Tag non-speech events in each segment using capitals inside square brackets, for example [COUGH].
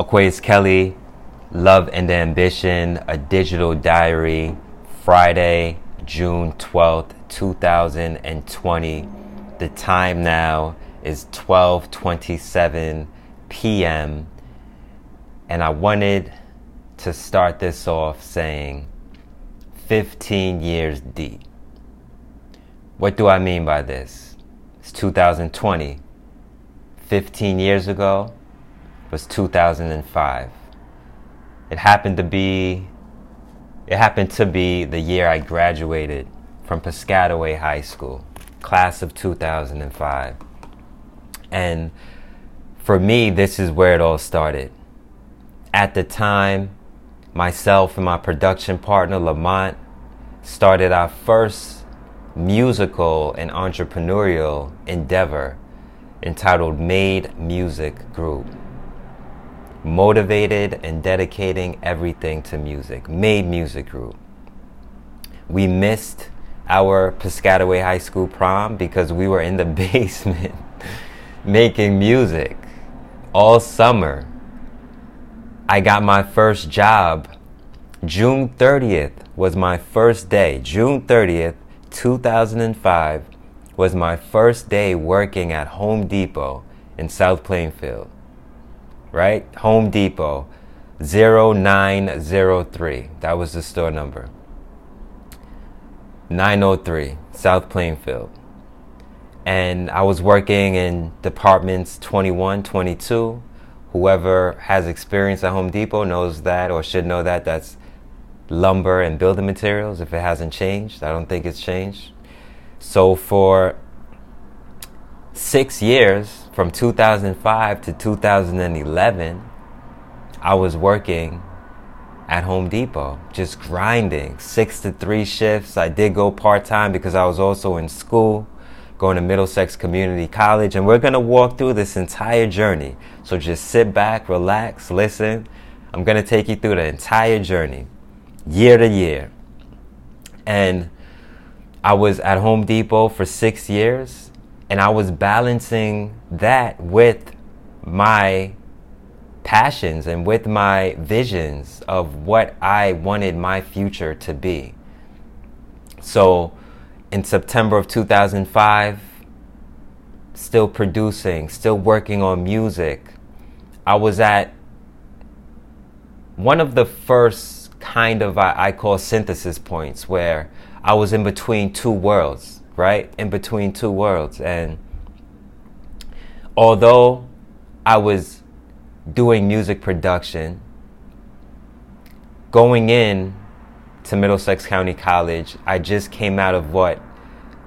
Aquarius Kelly, Love and Ambition, a digital diary, Friday, June 12th, 2020. The time now is 12:27 p.m. and I wanted to start this off saying 15 years deep. What do I mean by this? It's 2020. 15 years ago was 2005. It happened to be it happened to be the year I graduated from Piscataway High School, class of 2005. And for me, this is where it all started. At the time, myself and my production partner Lamont started our first musical and entrepreneurial endeavor entitled Made Music Group. Motivated and dedicating everything to music. Made Music Group. We missed our Piscataway High School prom because we were in the [LAUGHS] basement making music all summer. I got my first job. June 30th was my first day. June 30th, 2005 was my first day working at Home Depot in South Plainfield. Right? Home Depot 0903. That was the store number. 903, South Plainfield. And I was working in departments 21, 22. Whoever has experience at Home Depot knows that or should know that. That's lumber and building materials if it hasn't changed. I don't think it's changed. So for six years, from 2005 to 2011, I was working at Home Depot, just grinding six to three shifts. I did go part time because I was also in school, going to Middlesex Community College, and we're gonna walk through this entire journey. So just sit back, relax, listen. I'm gonna take you through the entire journey, year to year. And I was at Home Depot for six years, and I was balancing that with my passions and with my visions of what I wanted my future to be. So, in September of 2005, still producing, still working on music, I was at one of the first kind of I, I call synthesis points where I was in between two worlds, right? In between two worlds. And although I was doing music production, going in to Middlesex County College, I just came out of what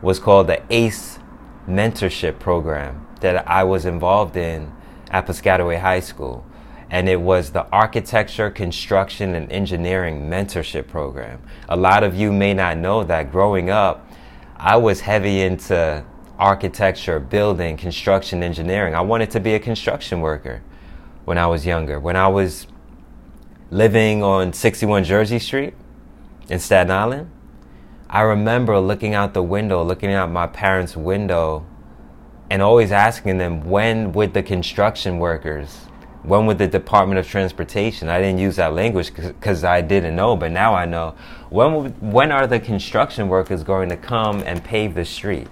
was called the ACE mentorship program that I was involved in at Piscataway High School and it was the Architecture, Construction, and Engineering Mentorship Program. A lot of you may not know that growing up, I was heavy into architecture, building, construction, engineering. I wanted to be a construction worker when I was younger. When I was living on 61 Jersey Street in Staten Island, I remember looking out the window, looking out my parents' window, and always asking them, when would the construction workers when would the Department of Transportation? I didn't use that language because I didn't know, but now I know. When when are the construction workers going to come and pave the street?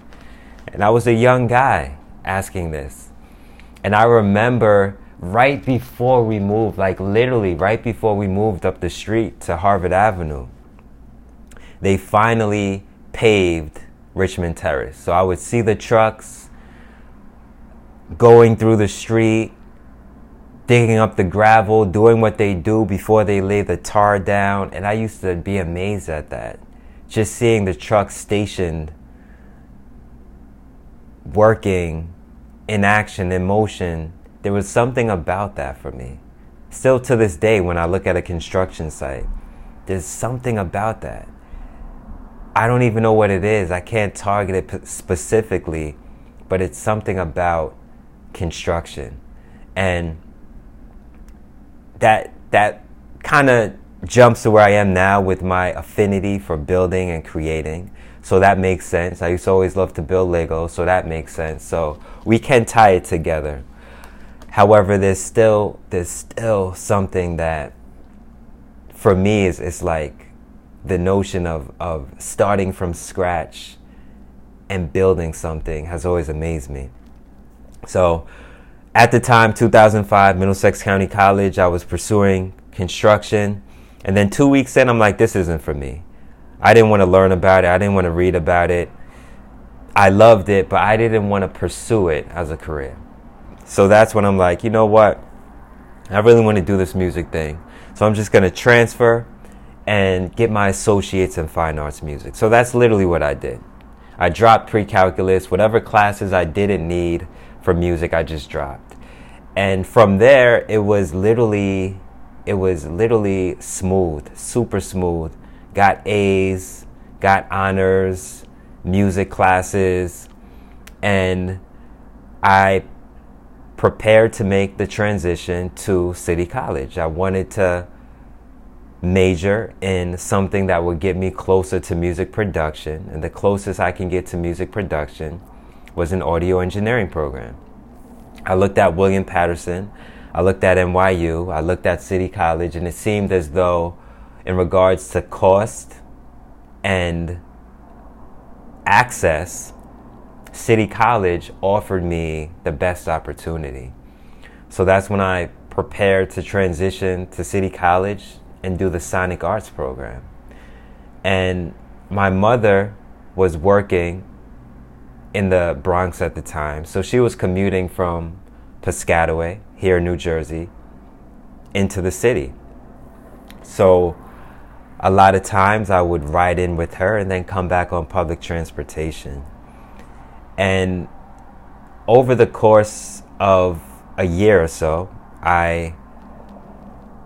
And I was a young guy asking this, and I remember right before we moved, like literally right before we moved up the street to Harvard Avenue, they finally paved Richmond Terrace. So I would see the trucks going through the street digging up the gravel, doing what they do before they lay the tar down. And I used to be amazed at that. Just seeing the trucks stationed, working, in action, in motion. There was something about that for me. Still to this day, when I look at a construction site, there's something about that. I don't even know what it is. I can't target it specifically, but it's something about construction. And that that kind of jumps to where I am now with my affinity for building and creating. So that makes sense. I used to always love to build Lego, so that makes sense. So we can tie it together. However, there's still there's still something that for me is it's like the notion of, of starting from scratch and building something has always amazed me. So at the time, 2005, Middlesex County College, I was pursuing construction. And then two weeks in, I'm like, this isn't for me. I didn't want to learn about it. I didn't want to read about it. I loved it, but I didn't want to pursue it as a career. So that's when I'm like, you know what? I really want to do this music thing. So I'm just going to transfer and get my associates in fine arts music. So that's literally what I did. I dropped pre calculus, whatever classes I didn't need for music, I just dropped. And from there, it was literally, it was literally smooth, super smooth. Got A's, got honors, music classes, and I prepared to make the transition to City College. I wanted to major in something that would get me closer to music production. And the closest I can get to music production was an audio engineering program. I looked at William Paterson, I looked at NYU, I looked at City College, and it seemed as though, in regards to cost and access, City College offered me the best opportunity. So that's when I prepared to transition to City College and do the Sonic Arts program. And my mother was working in the Bronx at the time. So she was commuting from Piscataway, here in New Jersey, into the city. So a lot of times I would ride in with her and then come back on public transportation. And over the course of a year or so, I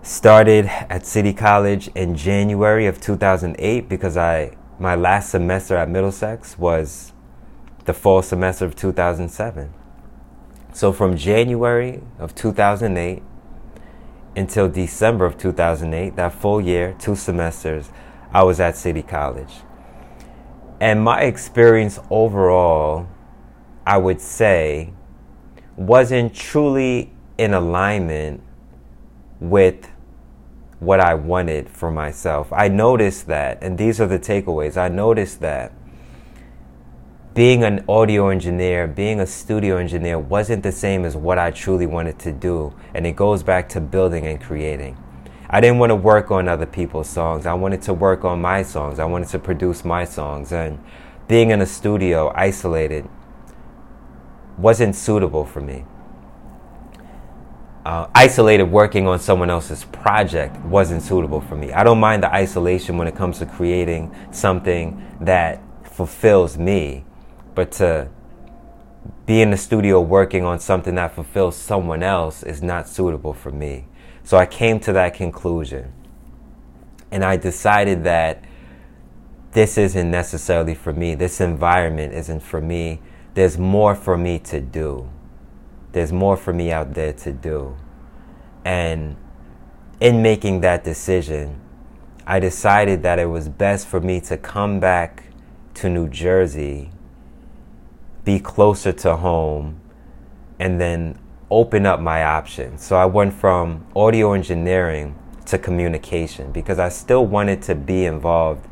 started at City College in January of 2008 because I my last semester at Middlesex was the fall semester of 2007. So from January of 2008 until December of 2008, that full year, two semesters, I was at City College. And my experience overall, I would say, wasn't truly in alignment with what I wanted for myself. I noticed that, and these are the takeaways. I noticed that being an audio engineer, being a studio engineer wasn't the same as what I truly wanted to do. And it goes back to building and creating. I didn't want to work on other people's songs. I wanted to work on my songs. I wanted to produce my songs. And being in a studio, isolated, wasn't suitable for me uh, isolated working on someone else's project wasn't suitable for me. I don't mind the isolation when it comes to creating something that fulfills me, but to be in the studio working on something that fulfills someone else is not suitable for me. So I came to that conclusion. And I decided that this isn't necessarily for me. This environment isn't for me. There's more for me to do there's more for me out there to do. And in making that decision, I decided that it was best for me to come back to New Jersey, be closer to home, and then open up my options. So I went from audio engineering to communication because I still wanted to be involved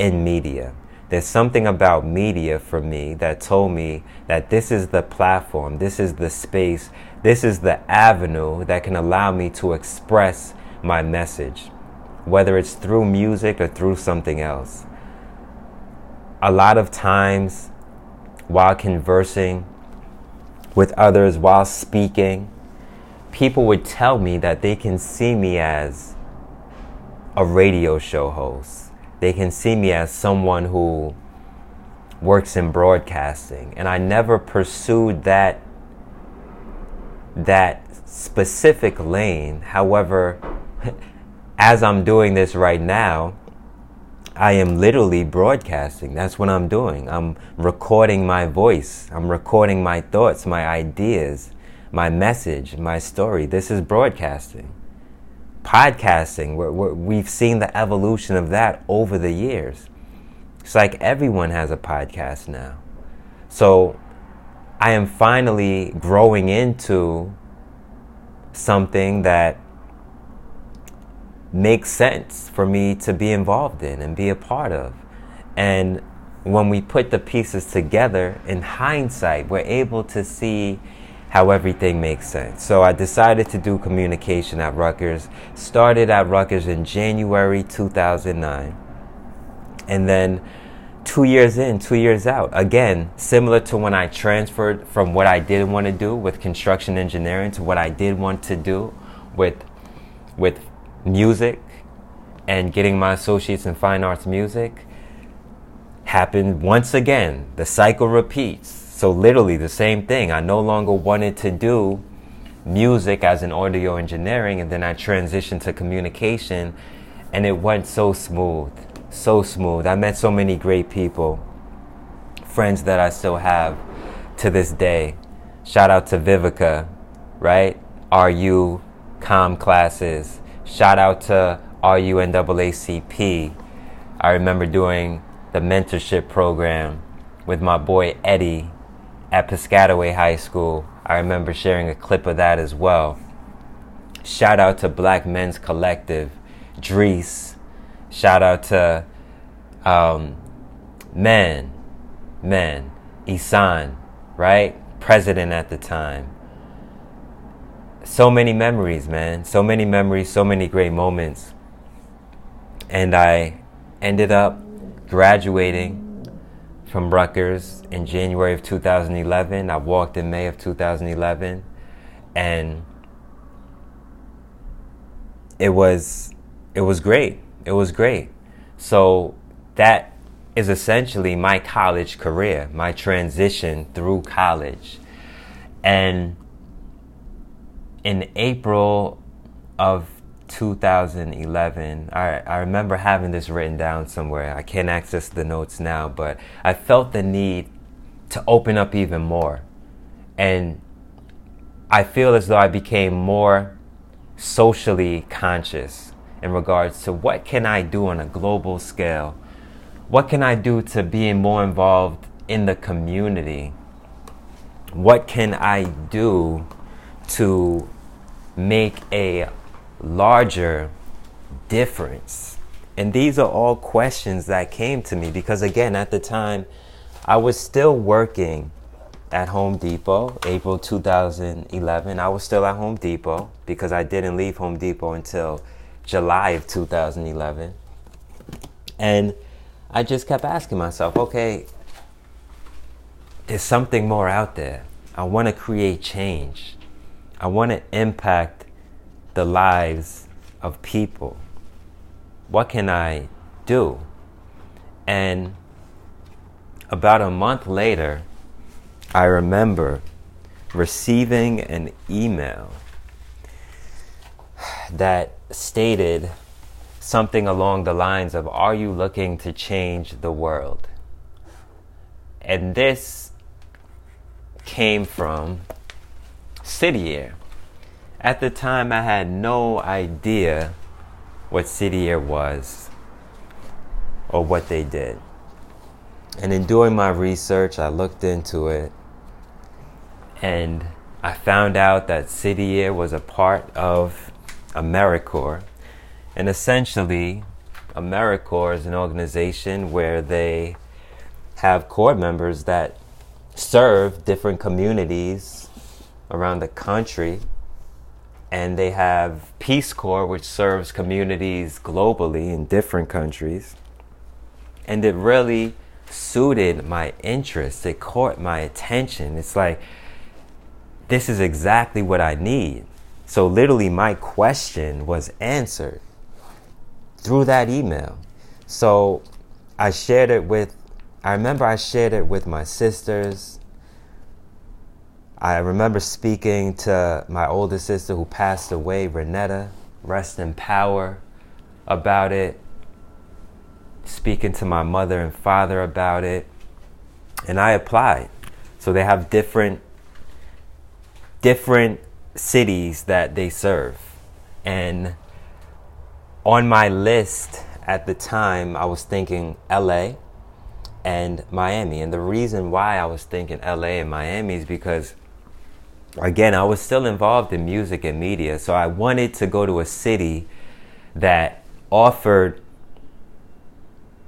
in media. There's something about media for me that told me that this is the platform, this is the space, this is the avenue that can allow me to express my message, whether it's through music or through something else. A lot of times, while conversing with others, while speaking, people would tell me that they can see me as a radio show host. They can see me as someone who works in broadcasting. And I never pursued that that specific lane. However [LAUGHS] as I'm doing this right now I am literally broadcasting. That's what I'm doing. I'm recording my voice. I'm recording my thoughts my ideas my message my story. This is broadcasting. Podcasting, we have seen the evolution of that over the years. It's like everyone has a podcast now. So I am finally growing into something that makes sense for me to be involved in and be a part of. And when we put the pieces together in hindsight, we're able to see how everything makes sense. So I decided to do communication at Rutgers, started at Rutgers in January 2009. And then two years in, two years out. Again, similar to when I transferred from what I didn't want to do with construction engineering to what I did want to do with with music and getting my associates in fine arts music happened once again. The cycle repeats. So literally the same thing. I no longer wanted to do music as an audio engineering and then I transitioned to communication and it went so smooth so smooth. I met so many great people, friends that I still have to this day. Shout out to Vivica, right? RU Com classes. Shout out to RU NAACP. I remember doing the mentorship program with my boy Eddie at Piscataway High School. I remember sharing a clip of that as well. Shout out to Black Men's Collective, Drees, Shout out to um, Men, Man, Isan, right? President at the time. So many memories, man. So many memories, so many great moments. And I ended up graduating from Rutgers in January of 2011. I walked in May of 2011. And it was it was great it was great. So that is essentially my college career, my transition through college. And in April of 2011, I, I remember having this written down somewhere. I can't access the notes now, but I felt the need to open up even more. And I feel as though I became more socially conscious in regards to what can I do on a global scale? What can I do to be more involved in the community? What can I do to make a larger difference? And these are all questions that came to me because, again, at the time, I was still working at Home Depot, April 2011. I was still at Home Depot because I didn't leave Home Depot until July of 2011. And I just kept asking myself, okay, there's something more out there. I want to create change. I want to impact the lives of people. What can I do? And about a month later, I remember receiving an email that stated something along the lines of Are you looking to change the world? And this came from City Year. At the time, I had no idea what City Year was or what they did. And in doing my research, I looked into it and I found out that City Year was a part of AmeriCorps. And essentially, AmeriCorps is an organization where they have corps members that serve different communities around the country. And they have Peace Corps, which serves communities globally in different countries. And it really suited my interests. It caught my attention. It's like, this is exactly what I need. So literally, my question was answered through that email. So I shared it with, I remember I shared it with my sisters. I remember speaking to my older sister who passed away, Renetta, rest in power, about it. Speaking to my mother and father about it. And I applied. So they have different different cities that they serve. And on my list at the time, I was thinking LA and Miami. And the reason why I was thinking LA and Miami is because again, I was still involved in music and media, so I wanted to go to a city that offered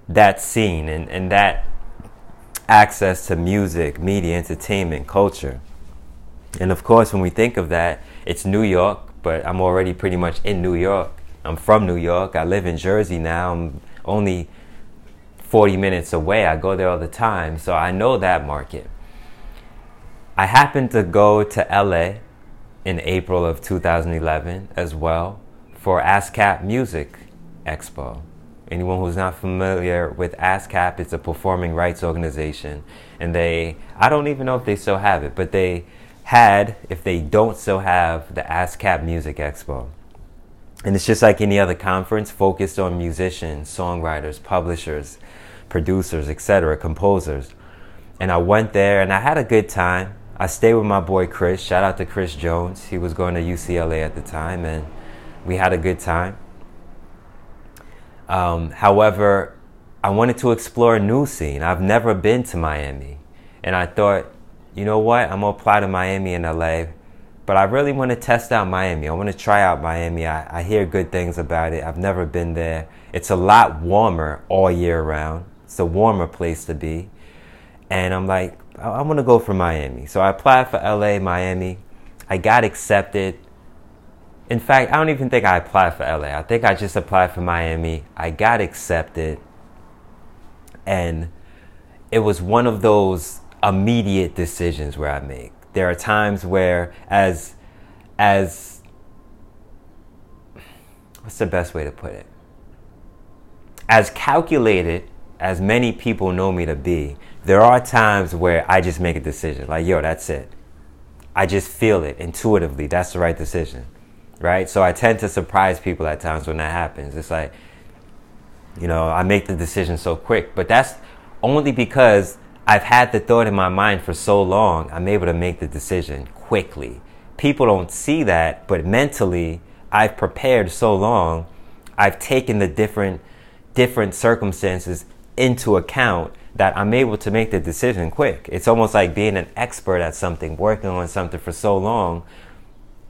that scene and, and that access to music, media, entertainment, culture. And of course, when we think of that, it's New York, but I'm already pretty much in New York. I'm from New York. I live in Jersey now. I'm only 40 minutes away. I go there all the time, so I know that market. I happened to go to LA in April of 2011 as well for ASCAP Music Expo. Anyone who's not familiar with ASCAP, it's a performing rights organization. And they, I don't even know if they still have it, but they had, if they don't still have, the ASCAP Music Expo. And it's just like any other conference focused on musicians, songwriters, publishers, producers, etc., composers. And I went there and I had a good time. I stayed with my boy Chris. Shout out to Chris Jones. He was going to UCLA at the time and we had a good time. Um, however, I wanted to explore a new scene. I've never been to Miami. And I thought, you know what? I'm to apply to Miami and LA. But I really want to test out Miami. I want to try out Miami. I, I hear good things about it. I've never been there. It's a lot warmer all year round. It's a warmer place to be. And I'm like, I, I want to go for Miami. So I applied for LA, Miami. I got accepted in fact, I don't even think I applied for LA. I think I just applied for Miami. I got accepted. And it was one of those immediate decisions where I make. There are times where as as what's the best way to put it? As calculated as many people know me to be, there are times where I just make a decision. Like, yo, that's it. I just feel it intuitively. That's the right decision right? So I tend to surprise people at times when that happens. It's like, you know, I make the decision so quick, but that's only because I've had the thought in my mind for so long, I'm able to make the decision quickly. People don't see that, but mentally, I've prepared so long, I've taken the different different circumstances into account that I'm able to make the decision quick. It's almost like being an expert at something, working on something for so long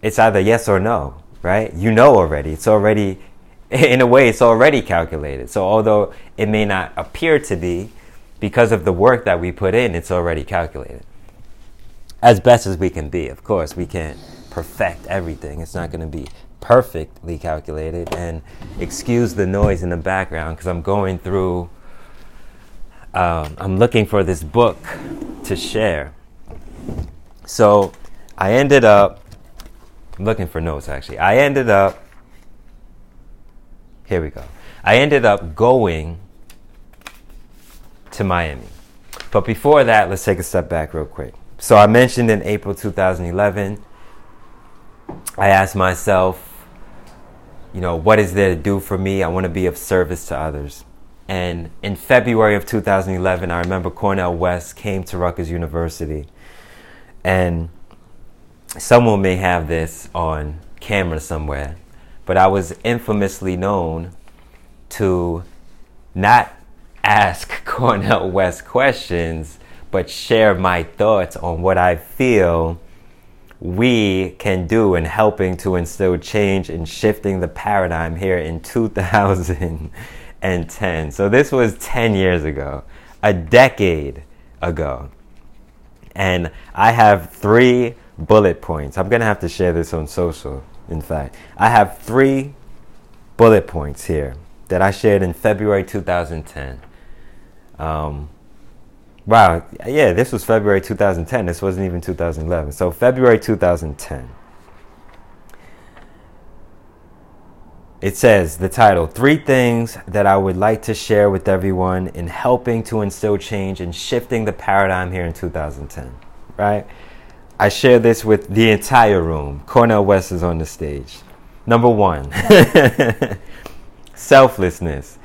it's either yes or no, right? You know already. It's already, [LAUGHS] in a way, it's already calculated. So although it may not appear to be, because of the work that we put in, it's already calculated. As best as we can be, of course, we can't perfect everything. It's not going to be perfectly calculated. And excuse the noise in the background because I'm going through, um, I'm looking for this book to share. So I ended up I'm looking for notes actually. I ended up, here we go. I ended up going to Miami. But before that, let's take a step back real quick. So I mentioned in April 2011, I asked myself, you know, what is there to do for me? I want to be of service to others. And in February of 2011, I remember Cornel West came to Rutgers University. And someone may have this on camera somewhere, but I was infamously known to not ask [LAUGHS] Cornel West questions, but share my thoughts on what I feel we can do in helping to instill change and shifting the paradigm here in [LAUGHS] 2010. So this was 10 years ago, a decade ago. And I have three bullet points. I'm going to have to share this on social, in fact. I have three bullet points here that I shared in February 2010. Um, wow, yeah, this was February 2010. This wasn't even 2011. So, February 2010. It says the title Three Things That I Would Like to Share with Everyone in Helping to Instill Change and Shifting the Paradigm here in 2010. Right? I share this with the entire room. Cornel West is on the stage. Number one, [LAUGHS] selflessness.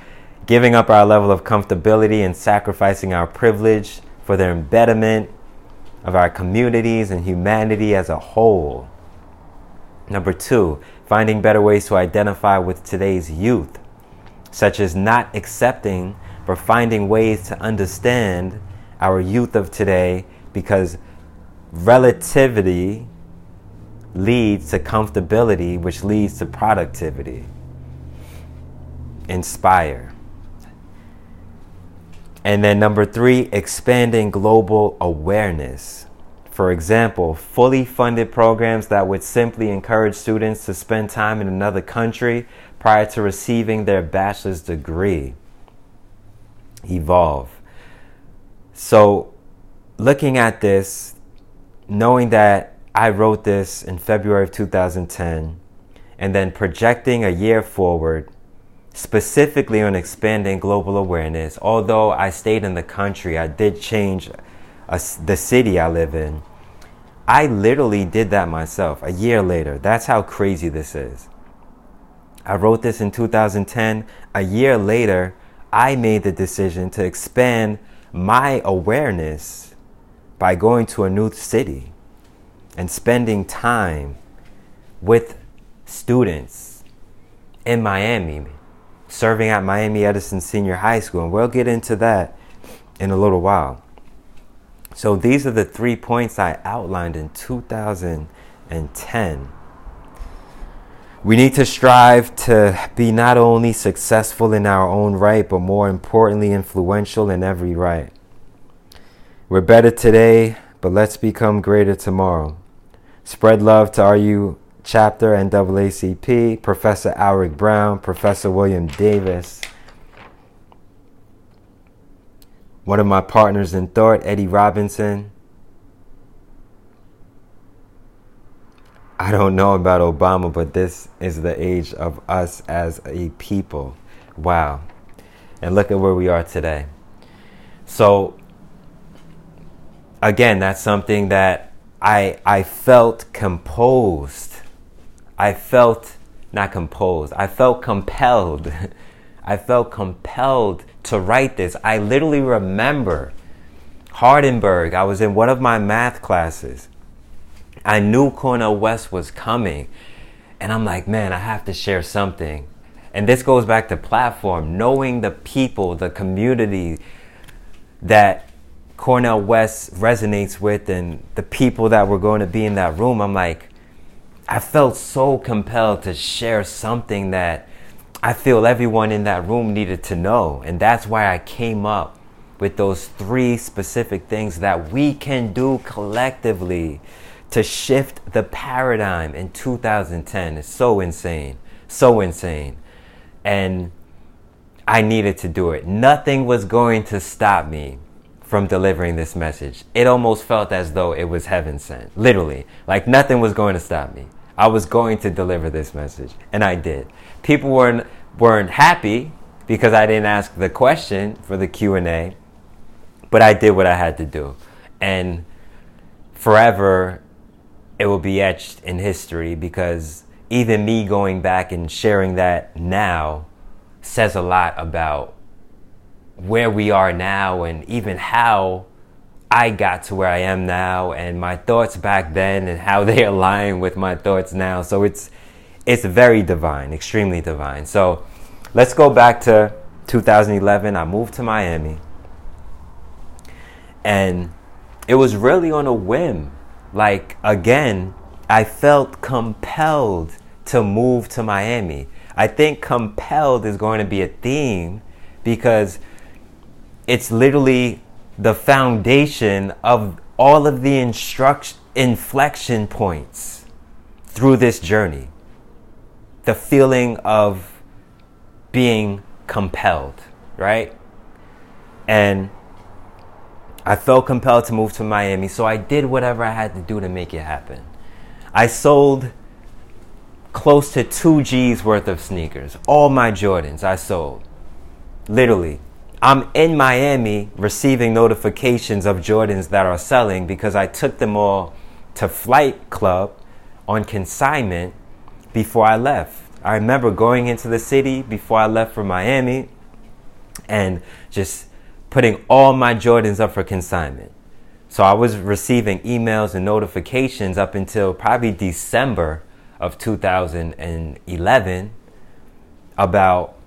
Giving up our level of comfortability and sacrificing our privilege for the embedment of our communities and humanity as a whole. Number two, finding better ways to identify with today's youth, such as not accepting but finding ways to understand our youth of today because relativity leads to comfortability, which leads to productivity. Inspire. And then number three, expanding global awareness. For example, fully funded programs that would simply encourage students to spend time in another country prior to receiving their bachelor's degree. Evolve. So, looking at this, knowing that I wrote this in February of 2010, and then projecting a year forward, specifically on expanding global awareness, although I stayed in the country, I did change a, the city I live in. I literally did that myself a year later. That's how crazy this is. I wrote this in 2010. A year later, I made the decision to expand my awareness by going to a new city and spending time with students in Miami, serving at Miami Edison Senior High School. And we'll get into that in a little while. So these are the three points I outlined in 2010. We need to strive to be not only successful in our own right, but more importantly, influential in every right. We're better today, but let's become greater tomorrow. Spread love to RU chapter NAACP, Professor Alric Brown, Professor William Davis. One of my partners in thought, Eddie Robinson. I don't know about Obama, but this is the age of us as a people. Wow. And look at where we are today. So, again, that's something that I, I felt composed. I felt not composed. I felt compelled. [LAUGHS] I felt compelled to write this. I literally remember Hardenbergh. I was in one of my math classes. I knew Cornel West was coming. And I'm like, man, I have to share something. And this goes back to platform, knowing the people, the community that Cornel West resonates with and the people that were going to be in that room. I'm like, I felt so compelled to share something that I feel everyone in that room needed to know. And that's why I came up with those three specific things that we can do collectively to shift the paradigm in 2010. It's so insane. So insane. And I needed to do it. Nothing was going to stop me from delivering this message. It almost felt as though it was heaven sent. Literally. Like nothing was going to stop me. I was going to deliver this message. And I did people weren't weren't happy because I didn't ask the question for the Q&A, but I did what I had to do. And forever it will be etched in history because even me going back and sharing that now says a lot about where we are now and even how I got to where I am now and my thoughts back then and how they [LAUGHS] align with my thoughts now. So it's it's very divine, extremely divine. So let's go back to 2011. I moved to Miami. And it was really on a whim. Like, again, I felt compelled to move to Miami. I think compelled is going to be a theme because it's literally the foundation of all of the instruction inflection points through this journey the feeling of being compelled, right? And I felt compelled to move to Miami, so I did whatever I had to do to make it happen. I sold close to 2 G's worth of sneakers. All my Jordans I sold. Literally. I'm in Miami receiving notifications of Jordans that are selling because I took them all to Flight Club on consignment before I left. I remember going into the city before I left for Miami and just putting all my Jordans up for consignment. So I was receiving emails and notifications up until probably December of 2011 about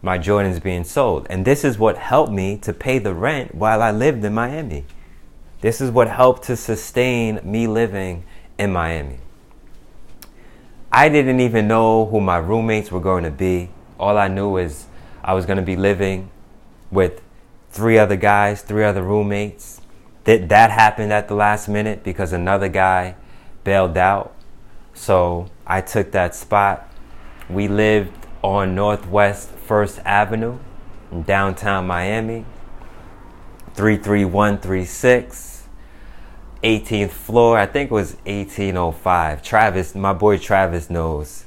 my Jordans being sold. And this is what helped me to pay the rent while I lived in Miami. This is what helped to sustain me living in Miami. I didn't even know who my roommates were going to be. All I knew is I was going to be living with three other guys, three other roommates. That that happened at the last minute because another guy bailed out. So I took that spot. We lived on Northwest First Avenue in downtown Miami. 33136. 18th floor. I think it was 1805. Travis, my boy Travis knows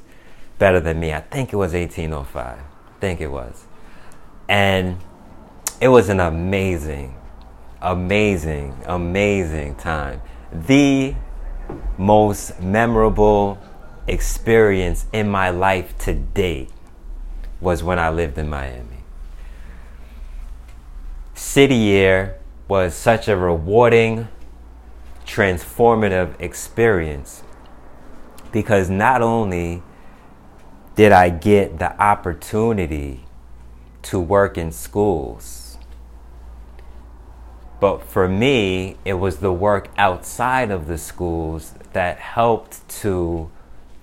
better than me. I think it was 1805. I think it was. And it was an amazing, amazing, amazing time. The most memorable experience in my life to date was when I lived in Miami. City Year was such a rewarding, transformative experience because not only did I get the opportunity to work in schools, but for me, it was the work outside of the schools that helped to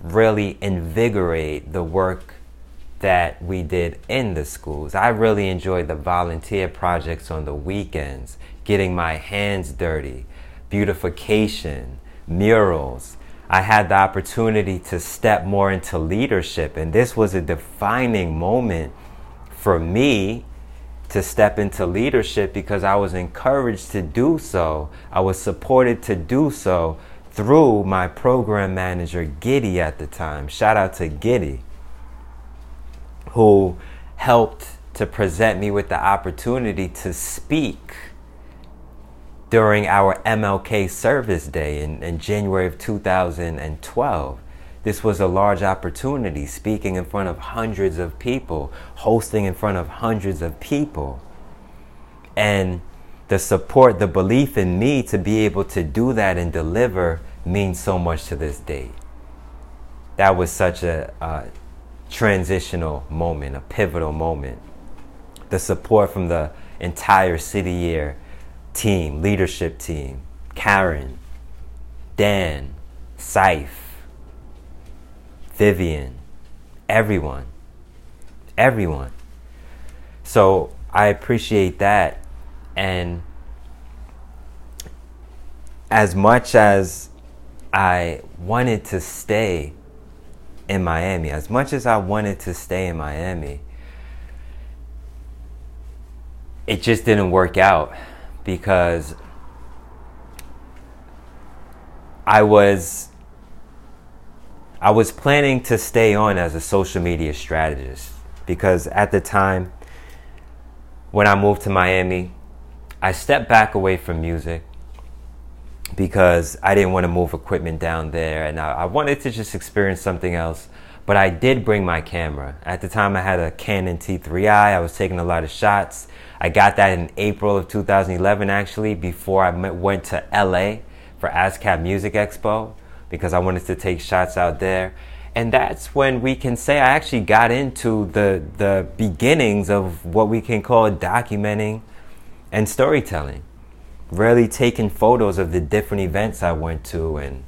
really invigorate the work that we did in the schools. I really enjoyed the volunteer projects on the weekends, getting my hands dirty, beautification, murals. I had the opportunity to step more into leadership, and this was a defining moment for me to step into leadership because I was encouraged to do so. I was supported to do so through my program manager, Giddy, at the time. Shout out to Giddy, who helped to present me with the opportunity to speak during our MLK service day in, in January of 2012. This was a large opportunity, speaking in front of hundreds of people, hosting in front of hundreds of people. And the support, the belief in me to be able to do that and deliver means so much to this day. That was such a, a transitional moment, a pivotal moment. The support from the entire City Year team, leadership team, Karen, Dan, Saif, Vivian, everyone, everyone. So I appreciate that. And as much as I wanted to stay in Miami, as much as I wanted to stay in Miami, it just didn't work out because I was I was planning to stay on as a social media strategist because at the time when I moved to Miami, I stepped back away from music because I didn't want to move equipment down there and I, I, wanted to just experience something else. But I did bring my camera. At the time, I had a Canon T3i. I was taking a lot of shots. I got that in April of 2011, actually, before I went to LA for ASCAP Music Expo because I wanted to take shots out there. And that's when we can say I actually got into the, the beginnings of what we can call documenting and storytelling. Really taking photos of the different events I went to and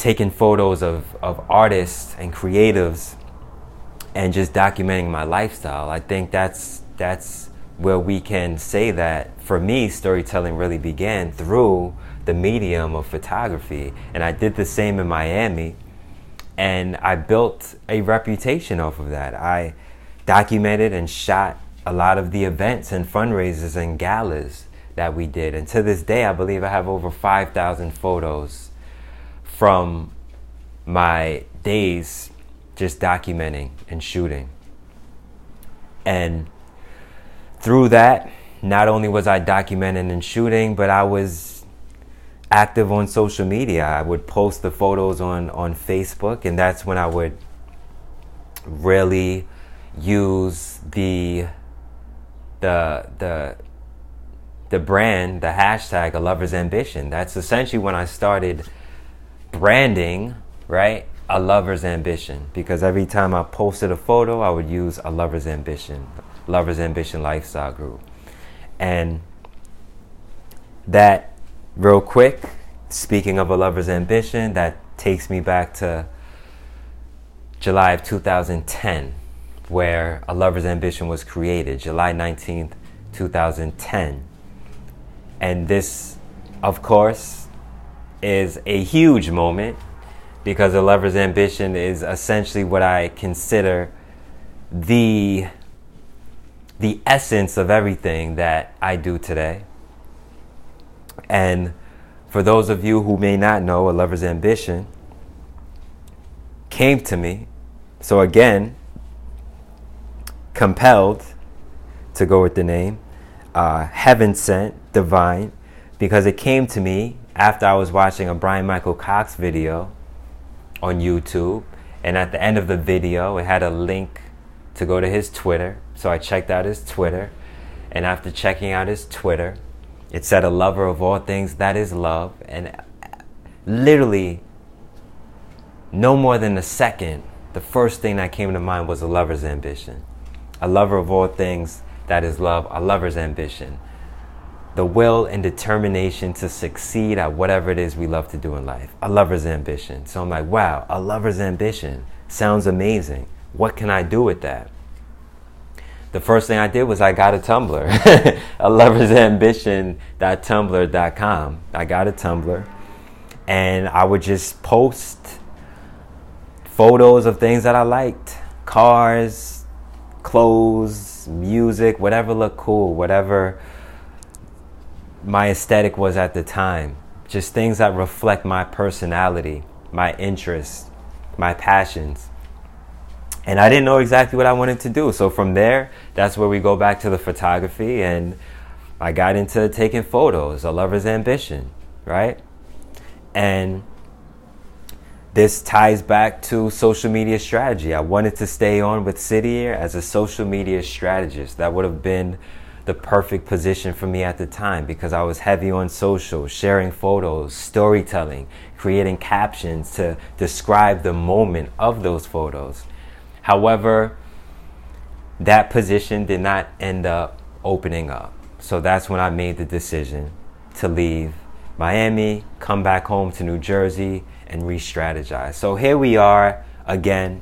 taking photos of, of artists and creatives and just documenting my lifestyle. I think that's that's where we can say that for me, storytelling really began through the medium of photography. And I did the same in Miami. And I built a reputation off of that. I documented and shot a lot of the events and fundraisers and galas that we did. And to this day, I believe I have over 5,000 photos from my days just documenting and shooting. And through that, not only was I documenting and shooting, but I was active on social media. I would post the photos on, on Facebook, and that's when I would really use the the the the brand, the hashtag a lover's ambition. That's essentially when I started branding, right? A lover's ambition. Because every time I posted a photo, I would use a lover's ambition. Lover's Ambition Lifestyle Group. And that, real quick, speaking of a lover's ambition, that takes me back to July of 2010, where A Lover's Ambition was created, July 19th, 2010. And this, of course, is a huge moment because A Lover's Ambition is essentially what I consider the the essence of everything that I do today. And for those of you who may not know, A Lover's Ambition came to me. So again, compelled to go with the name, uh, heaven sent, divine, because it came to me after I was watching a Brian Michael Cox video on YouTube. And at the end of the video, it had a link to go to his Twitter. So I checked out his Twitter. And after checking out his Twitter, it said, A lover of all things, that is love. And uh, literally, no more than a second, the first thing that came to mind was a lover's ambition. A lover of all things, that is love, a lover's ambition. The will and determination to succeed at whatever it is we love to do in life. A lover's ambition. So I'm like, wow, a lover's ambition sounds amazing. What can I do with that? The first thing I did was I got a Tumblr, [LAUGHS] a lover's ambition.tumblr.com. I got a Tumblr and I would just post photos of things that I liked cars, clothes, music, whatever looked cool, whatever my aesthetic was at the time. Just things that reflect my personality, my interests, my passions. And I didn't know exactly what I wanted to do. So from there, that's where we go back to the photography. And I got into taking photos, a lover's ambition, right? And this ties back to social media strategy. I wanted to stay on with City Year as a social media strategist. That would have been the perfect position for me at the time because I was heavy on social, sharing photos, storytelling, creating captions to describe the moment of those photos. However, that position did not end up opening up. So that's when I made the decision to leave Miami, come back home to New Jersey, and re strategize. So here we are again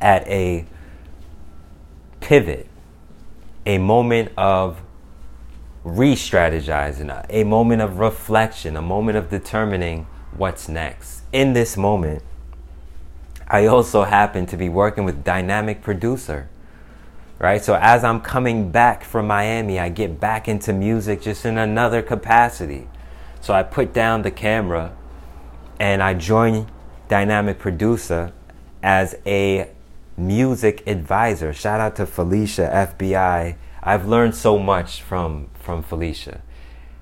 at a pivot, a moment of re strategizing, a moment of reflection, a moment of determining what's next. In this moment, I also happen to be working with Dynamic Producer. Right? So as I'm coming back from Miami, I get back into music just in another capacity. So I put down the camera and I joined Dynamic Producer as a music advisor. Shout out to Felicia, FBI. I've learned so much from, from Felicia.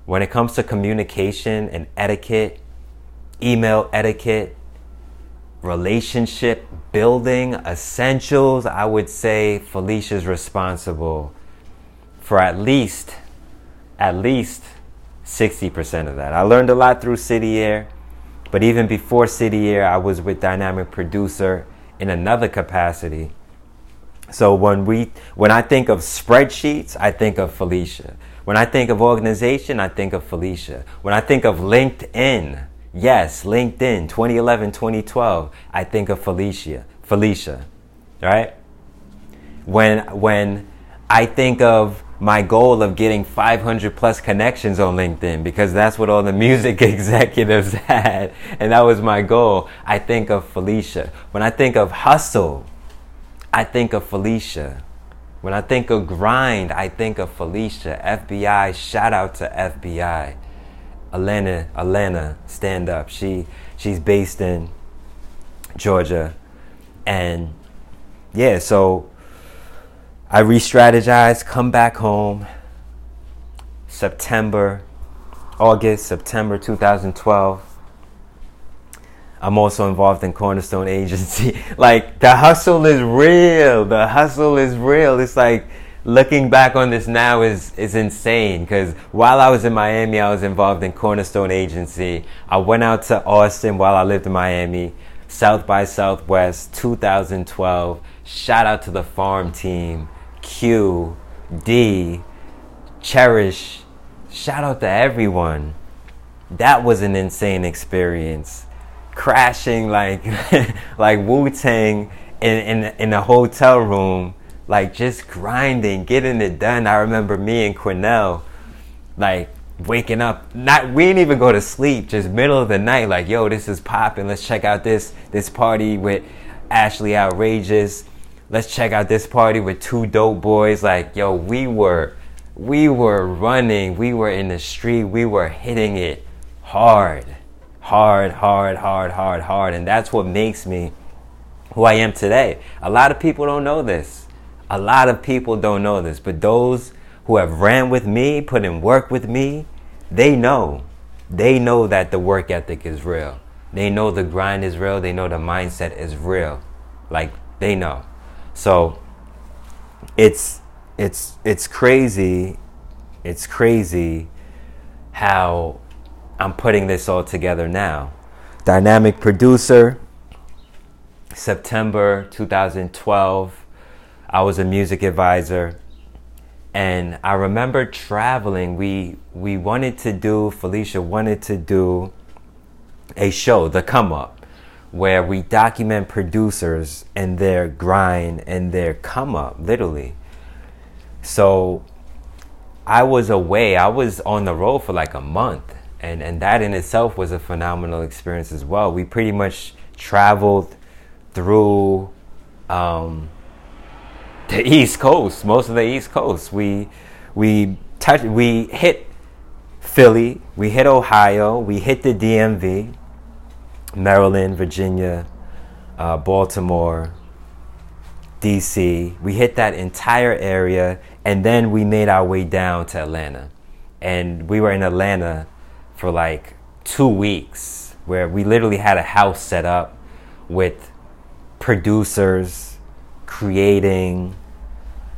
When it comes to communication and etiquette, email etiquette, relationship building, essentials, I would say Felicia's responsible for at least, at least 60% of that. I learned a lot through City Year. But even before City Year, I was with Dynamic Producer in another capacity. So when we when I think of spreadsheets, I think of Felicia. When I think of organization, I think of Felicia. When I think of LinkedIn, yes, LinkedIn 2011, 2012, I think of Felicia. Felicia. Right? When when I think of my goal of getting 500 plus connections on LinkedIn because that's what all the [LAUGHS] music executives had. And that was my goal. I think of Felicia. When I think of hustle, I think of Felicia. When I think of grind, I think of Felicia. FBI, shout out to FBI. Elena, Elena, stand up. She she's based in Georgia. And yeah, so I re strategized, come back home, September, August, September 2012. I'm also involved in Cornerstone Agency. [LAUGHS] like, the hustle is real. The hustle is real. It's like, looking back on this now is, is insane because while I was in Miami, I was involved in Cornerstone Agency. I went out to Austin while I lived in Miami, South by Southwest 2012. Shout out to the farm team. Q, D, Cherish. Shout out to everyone. That was an insane experience. crashing like [LAUGHS] like Wu Tang in, in in a hotel room, like just grinding, getting it done. I remember me and Cornell, like waking up. Not we didn't even go to sleep. Just middle of the night, like yo, this is popping. Let's check out this this party with Ashley Outrageous. Let's check out this party with 2DopeBoyz. Like yo, we were we were running. We were in the street. We were hitting it hard, hard, hard, hard, hard, hard, and that's what makes me who I am today. A lot of people don't know this. A lot of people don't know this, but those who have ran with me, put in work with me, they know. They know that the work ethic is real. They know the grind is real. They know the mindset is real. Like they know. So it's it's it's crazy. It's crazy how I'm putting this all together now. Dynamic producer, September 2012. I was a music advisor. And I remember traveling. We we wanted to do Felicia wanted to do a show, The Come Up, where we document producers and their grind and their come up, literally. So I was away. I was on the road for like a month. And and that in itself was a phenomenal experience as well. We pretty much traveled through um, the [LAUGHS] East Coast, most of the East Coast. We we touched, we hit Philly, we hit Ohio, we hit the DMV, Maryland, Virginia, uh, Baltimore, DC. We hit that entire area, and then we made our way down to Atlanta, and we were in Atlanta for like two weeks, where we literally had a house set up with producers creating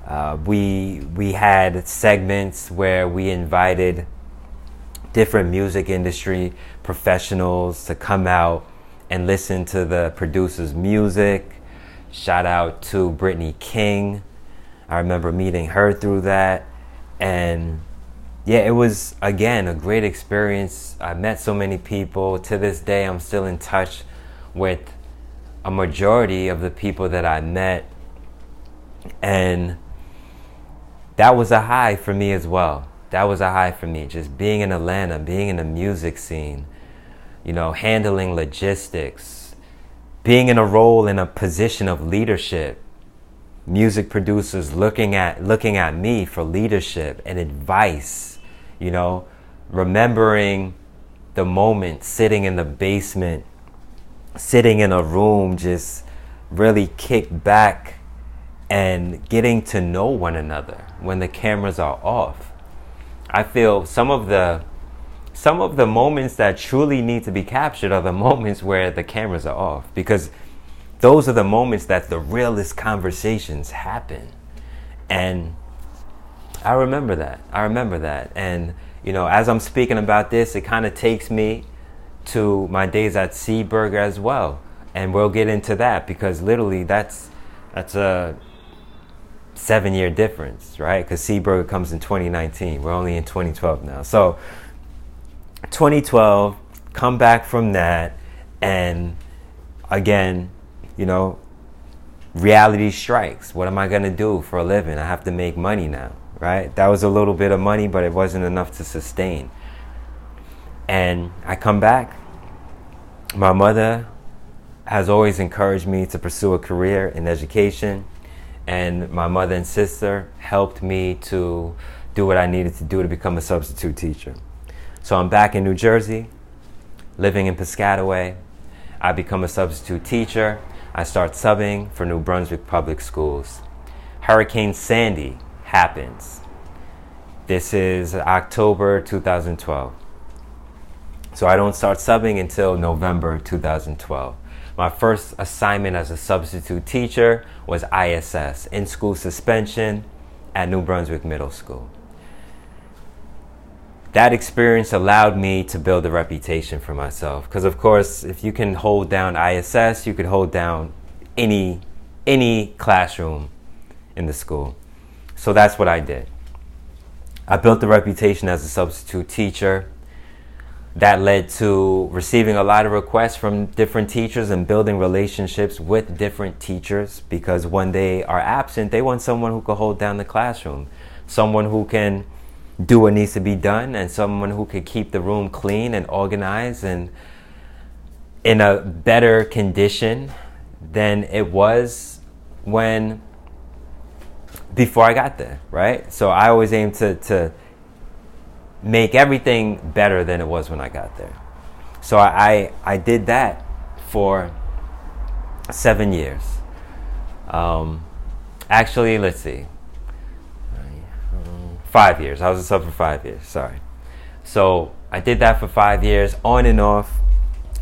uh, we we had segments where we invited different music industry professionals to come out and listen to the producer's music. Shout out to Brittany King. I remember meeting her through that. And yeah, it was again a great experience. I met so many people. To this day, I'm still in touch with a majority of the people that I met. And that was a high for me as well. That was a high for me. Just being in Atlanta, being in the music scene, you know, handling logistics, being in a role in a position of leadership. Music producers looking at looking at me for leadership and advice, you know, remembering the moment sitting in the basement, sitting in a room just really kicked back and getting to know one another when the cameras are off. I feel some of the some of the moments that truly need to be captured are the [LAUGHS] moments where the cameras are off because those are the moments that the realest conversations happen. And I remember that. I remember that. And you know, as I'm speaking about this, it kind of takes me to my days at Seed Burger as well. And we'll get into that because literally that's that's a seven year difference, right? Because Seed Burger comes in 2019. We're only in 2012 now. So 2012, come back from that, and again, you know, reality strikes. What am I going to do for a living? I have to make money now, right? That was a little bit of money, but it wasn't enough to sustain. And I come back. My mother has always encouraged me to pursue a career in education and my mother and sister helped me to do what I needed to do to become a substitute teacher. So I'm back in New Jersey, living in Piscataway. I become a substitute teacher. I start subbing for New Brunswick Public Schools. Hurricane Sandy happens. This is October 2012. So I don't start subbing until November 2012. My first assignment as a substitute teacher was ISS, in school suspension at New Brunswick Middle School. That experience allowed me to build a reputation for myself. Because, of course, if you can hold down ISS, you could hold down any, any classroom in the school. So that's what I did. I built a reputation as a substitute teacher. That led to receiving a lot of requests from different teachers and building relationships with different teachers because when they are absent, they want someone who can hold down the classroom, someone who can do what needs to be done, and someone who can keep the room clean and organized and in a better condition than it was when before I got there, right? So I always aim to, to make everything better than it was when I got there. So I, I did that for seven years. Um, actually, let's see, five years. I was a sub for five years, sorry. So I did that for five years, on and off.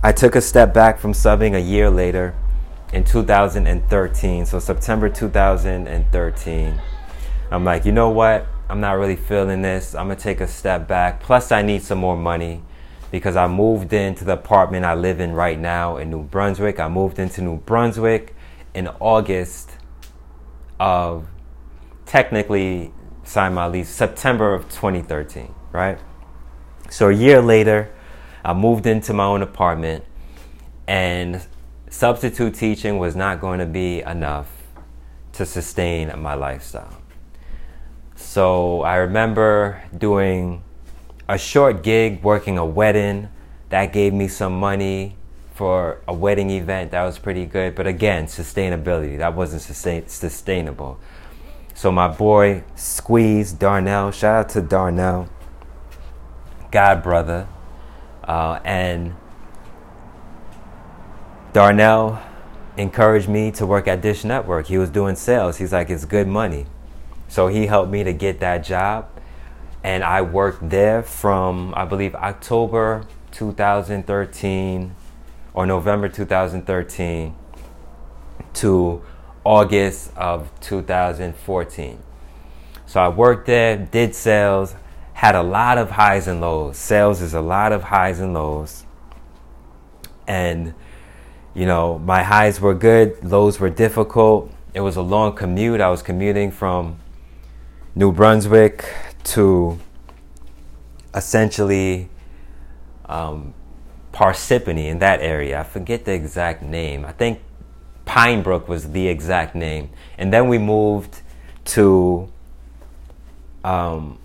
I took a step back from subbing a year later in 2013. So September 2013. I'm like, you know what? I'm not really feeling this. I'm gonna take a step back. Plus, I need some more money because I moved into the apartment I live in right now in New Brunswick. I moved into New Brunswick in August of technically signed my lease September of 2013, right? So a year later, I moved into my own apartment and substitute teaching was not going to be enough to sustain my lifestyle. So I remember doing a short gig working a wedding that gave me some money for a wedding event that was pretty good but again sustainability that wasn't sustain- sustainable so my boy squeeze darnell shout out to darnell god brother uh, and Darnell encouraged me to work at Dish Network. He was doing sales. He's like, it's good money. So he helped me to get that job. And I worked there from, I believe, October 2013 or November 2013 to August of 2014. So I worked there, did sales, had a lot of highs and lows. Sales is a lot of highs and lows. And you know, my highs were good, lows were difficult. It was a long commute. I was commuting from New Brunswick to essentially um, Parsippany in that area. I forget the exact name. I think Pinebrook was the exact name. And then we moved to um,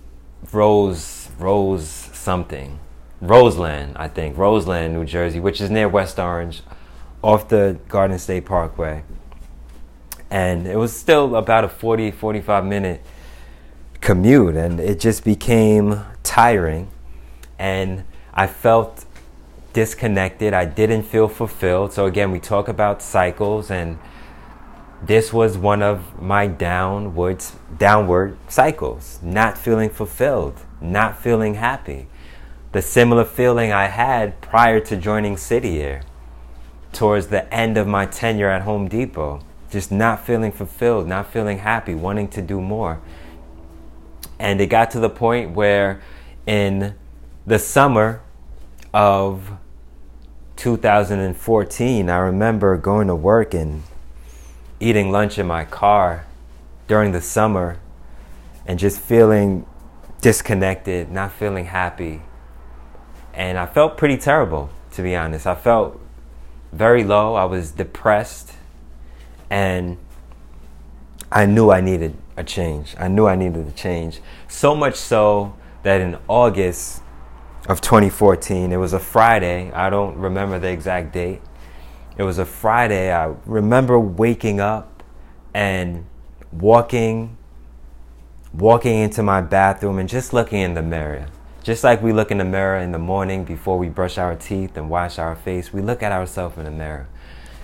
Rose, Rose something. Roseland, I think. Roseland, New Jersey, which is near West Orange off the Garden State Parkway. And it was still about a 40, 45 minute commute, and it just became tiring. And I felt disconnected. I didn't feel fulfilled. So, again, we talk about cycles, and this was one of my downwards, downward cycles not feeling fulfilled, not feeling happy. The similar feeling I had prior to joining City Year towards the end of my tenure at Home Depot. Just not feeling fulfilled, not feeling happy, wanting to do more. And it got to the point where in the summer of 2014, I remember going to work and eating lunch in my car during the summer and just feeling disconnected, not feeling happy. And I felt pretty terrible, to be honest. I felt very low. I was depressed. And I knew I needed a change. I knew I needed a change. So much so that in August of 2014, it was a Friday. I don't remember the exact date. It was a Friday. I remember waking up and walking walking into my bathroom and just looking in the mirror just like we look in the mirror in the morning before we brush our teeth and wash our face, we look at ourselves in the mirror.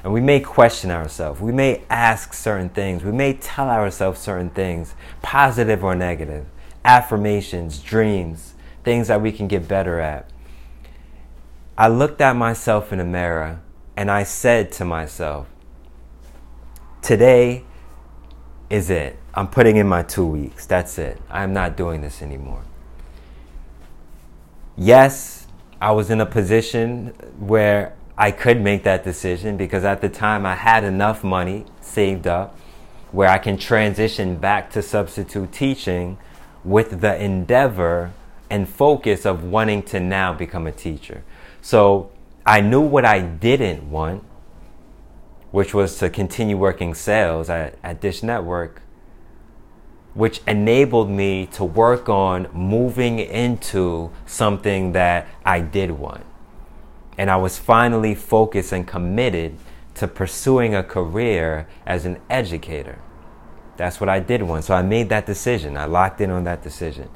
And we may question ourselves. We may ask certain things. We may tell ourselves certain things, positive or negative, affirmations, dreams, things that we can get better at. I looked at myself in the mirror and I said to myself, Today is it. I'm putting in my two weeks. That's it. I'm not doing this anymore yes, I was in a position where I could make that decision because at the time I had enough money saved up where I can transition back to substitute teaching with the endeavor and focus of wanting to now become a teacher. So I knew what I didn't want, which was to continue working sales at, at Dish Network, which enabled me to work on moving into something that I did want. And I was finally focused and committed to pursuing a career as an educator. That's what I did want. So I made that decision. I locked in on that decision.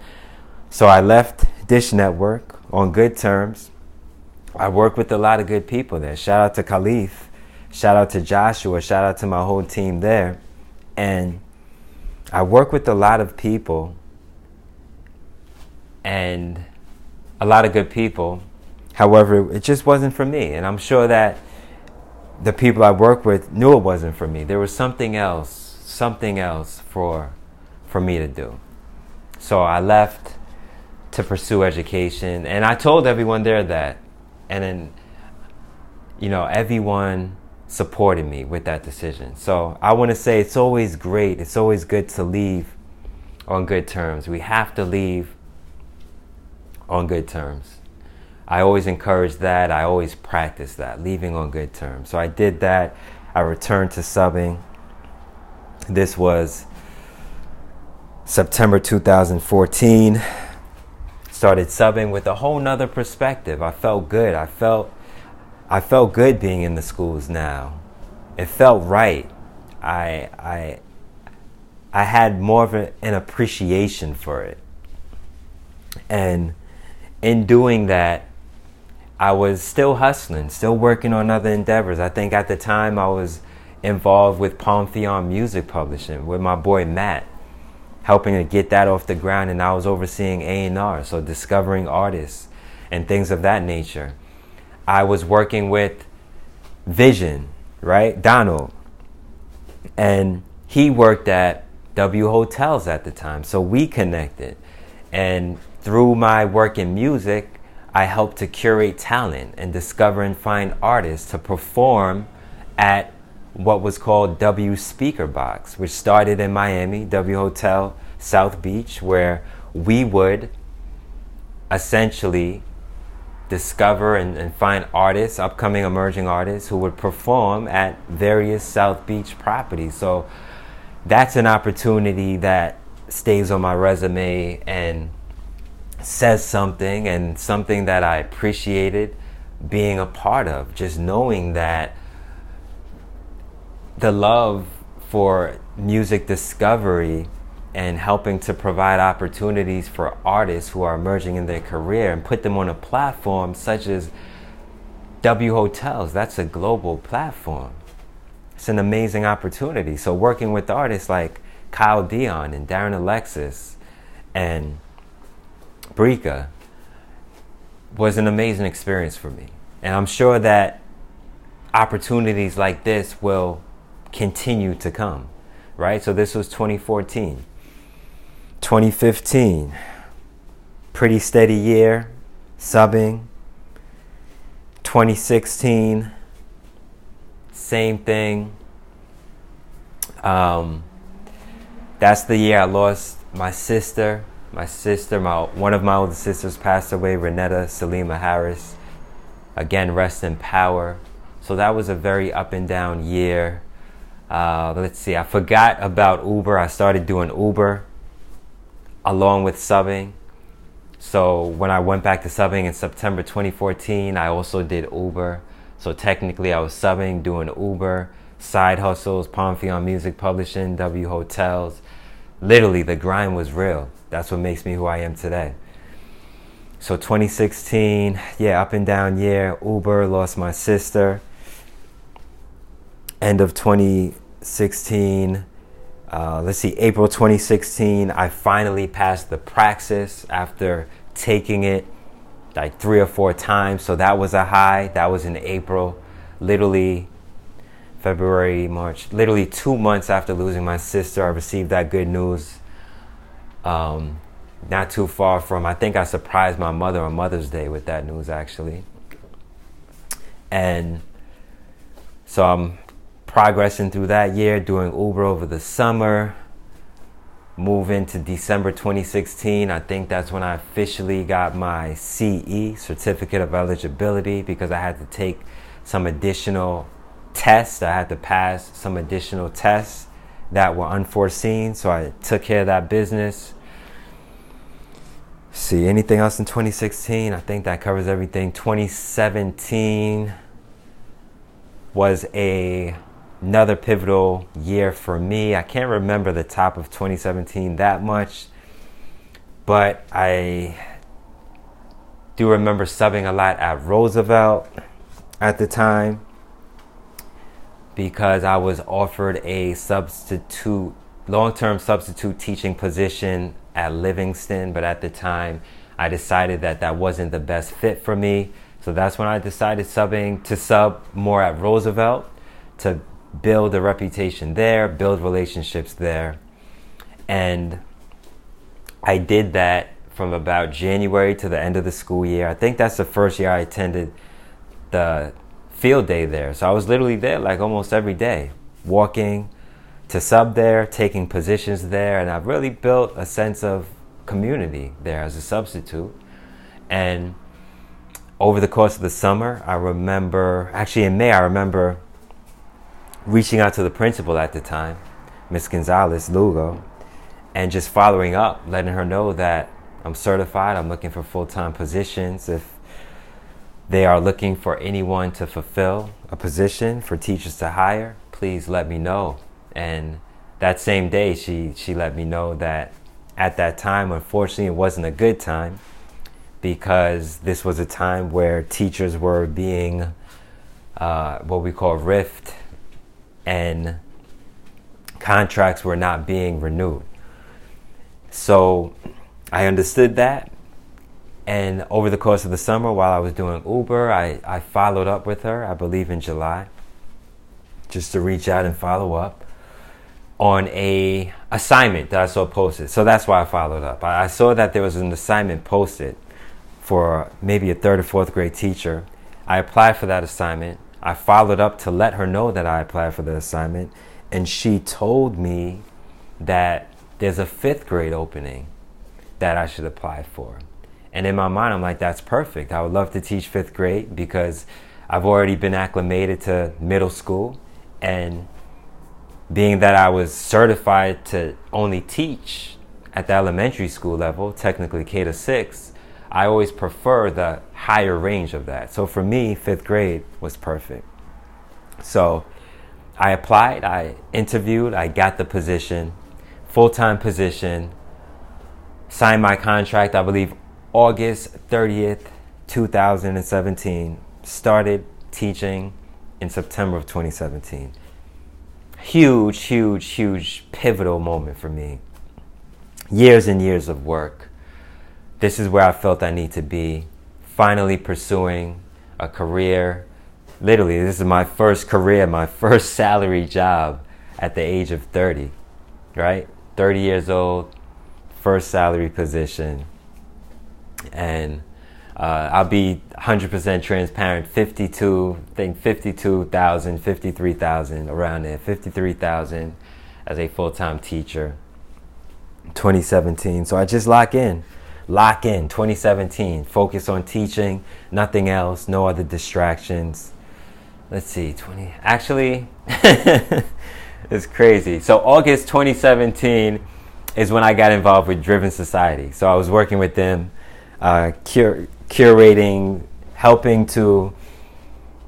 So I left Dish Network on good terms. I worked with a lot of good people there. Shout out to Khalif. Shout out to Joshua. Shout out to my whole team there. And I work with a lot of people and a lot of good people. However, it just wasn't for me. And I'm sure that the people I work with knew it wasn't for me. There was something else, something else for for me to do. So I left to pursue education and I told everyone there that and then you know, everyone supported me with that decision. So I want to say it's always great. It's always good to leave on good terms. We have to leave on good terms. I always encourage that. I always practice that, leaving on good terms. So I did that. I returned to subbing. This was September 2014. Started subbing with a whole nother perspective. I felt good. I felt I felt good being in the schools now. It felt right. I I I had more of a, an appreciation for it. And in doing that, I was still hustling, still working on other endeavors. I think at the time I was involved with Palm Music Publishing with my boy Matt, helping to get that off the ground, and I was overseeing A and R, so discovering artists and things of that nature. I was working with Vision, right, Donald, and he worked at W Hotels at the time, so we connected, and through my work in music I help to curate talent and discover and find artists to perform at what was called W Speaker Box, which started in Miami, W Hotel South Beach, where we would essentially discover and, and, find artists, upcoming emerging artists, who would perform at various South Beach properties. So that's an opportunity that stays on my resume and says something and something that I appreciated being a part of. Just knowing that the love for music discovery and helping to provide opportunities for artists who are emerging in their career and put them on a platform such as W Hotels. That's a global platform. It's an amazing opportunity. So working with artists like Kyle Dion and Darren Alexis and Brika was an amazing experience for me. And I'm sure that opportunities like this will continue to come, right? So this was 2014. 2015, pretty steady year, subbing. 2016, same thing. Um, that's the year I lost my sister my sister, my one of my older sisters passed away, Renetta Salima Harris. Again, rest in power. So that was a very up and down year. Uh, let's see, I forgot about Uber. I started doing Uber along with subbing. So when I went back to subbing in September 2014, I also did Uber. So technically, I was subbing, doing Uber, side hustles, Palm Music Publishing, W Hotels. Literally, the grind was real. That's what makes me who I am today. So 2016, yeah, up and down year. Uber lost my sister. End of 2016, uh, let's see, April 2016, I finally passed the praxis after taking it like three or four times. So that was a high. That was in April, literally February, March, literally two months after losing my sister. I received that good news um, not too far from, I think I surprised my mother on Mother's Day with that news actually. And so I'm progressing through that year, doing Uber over the summer. move into December 2016. I think that's when I officially got my CE, Certificate of Eligibility, because I had to take some additional tests. I had to pass some additional tests that were unforeseen. So I took care of that business. See, anything else in 2016? I think that covers everything. 2017 was a another pivotal year for me. I can't remember the top of 2017 that much, but I do remember subbing a lot at Roosevelt at the time because I was offered a substitute, long term substitute teaching position at Livingston, but at the time I decided that that wasn't the best fit for me. So that's when I decided subbing to sub more at Roosevelt to build a reputation there, build relationships there. And I did that from about January to the end of the school year. I think that's the first year I attended the field day there. So I was literally there like almost every day, walking to sub there, taking positions there, and I've really built a sense of community there as a substitute. And over the course of the summer, I remember, actually in May, I remember reaching out to the principal at the time, Miss Gonzalez Lugo, and just following up, letting her know that I'm certified, I'm looking for full time positions. If they are looking for anyone to fulfill a position for teachers to hire, please let me know. And that same day, she, she let me know that at that time, unfortunately, it wasn't a good time because this was a time where teachers were being uh, what we call rift and contracts were not being renewed. So I understood that. And over the course of the summer, while I was doing Uber, I, I followed up with her, I believe in July, just to reach out and follow up on a assignment that I saw posted. So that's why I followed up. I, saw that there was an assignment posted for maybe a third or fourth grade teacher. I applied for that assignment. I followed up to let her know that I applied for the assignment, and she told me that there's a fifth grade opening that I should apply for. And in my mind, I'm like, that's perfect. I would love to teach fifth grade because I've already been acclimated to middle school. And being that I was certified to only teach at the elementary school level, technically K to six, I always prefer the higher range of that. So for me, fifth grade was perfect. So I applied, I interviewed, I got the position, full time position, signed my contract, I believe August 30th, 2017, started teaching in September of 2017. Huge, huge, huge pivotal moment for me. Years and years of work this is where I felt I need to be. Finally pursuing a career. Literally, this is my first career, my [LAUGHS] first salary job at the age of 30, right? 30 years old, first salary position. And uh, I'll be 100% transparent 52, I think 52,000, 53,000, around there, 53,000 as a full time teacher. 2017. So I just lock in lock in 2017 focus on teaching nothing else no other distractions let's see 20 actually [LAUGHS] it's crazy so august 2017 is when i got involved with driven society so i was working with them uh, cur- curating helping to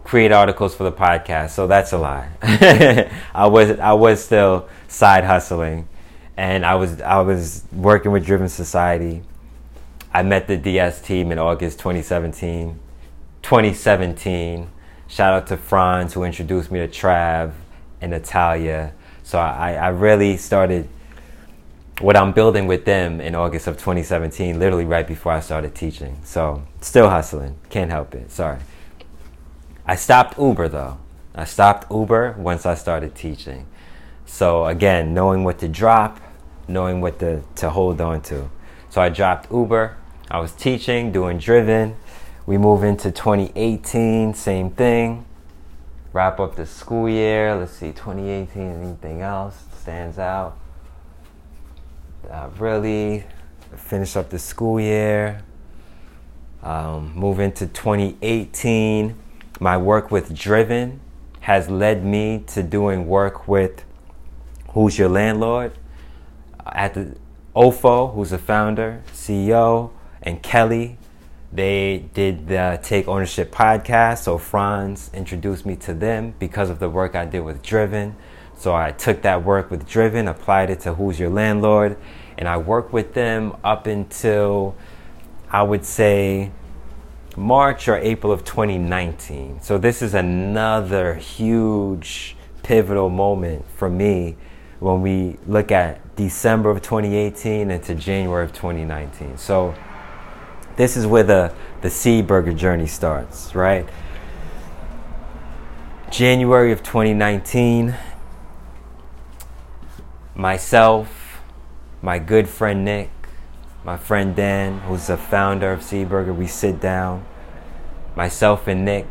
create articles for the podcast so that's a lie [LAUGHS] i was i was still side hustling and i was i was working with driven society I met the DS team in August 2017. 2017. Shout out to Franz who introduced me to Trav and Natalia. So I, I really started what I'm building with them in August of 2017, literally right before I started teaching. So still hustling. Can't help it. Sorry. I stopped Uber though. I stopped Uber once I started teaching. So again, knowing what to drop, knowing what to, to hold on to. So I dropped Uber. I was teaching, doing driven. We move into 2018, same thing. Wrap up the school year. Let's see, 2018, anything else stands out? Uh, really finish up the school year, um, move into 2018. My work with Driven has led me to doing work with Who's Your Landlord at the Ofo, who's the founder, CEO, and Kelly. They did the Take Ownership podcast, so Franz introduced me to them because of the work I did with Driven. So I took that work with Driven, applied it to Who's Your Landlord, and I worked with them up until I would say March or April of 2019. So this is another huge pivotal moment for me when we look at December of 2018 into January of 2019. So this is where the the Seed Burger journey starts, right? January of 2019, myself, my good friend Nick, my friend Dan, who's the founder of Seed Burger, we sit down. Myself and Nick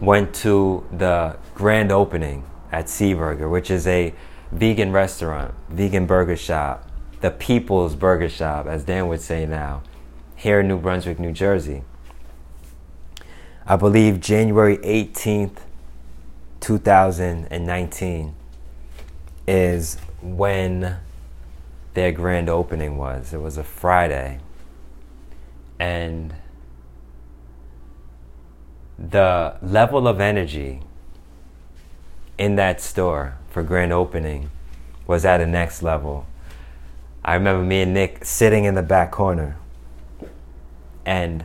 went to the grand opening at Seed Burger, which is a vegan restaurant, vegan burger shop, the people's burger shop, as Dan would say now, here in New Brunswick, New Jersey. I believe January 18th, 2019 is when their grand opening was. It was a Friday. And the level of energy in that store for grand opening was at a next level. I remember me and Nick sitting in the back corner and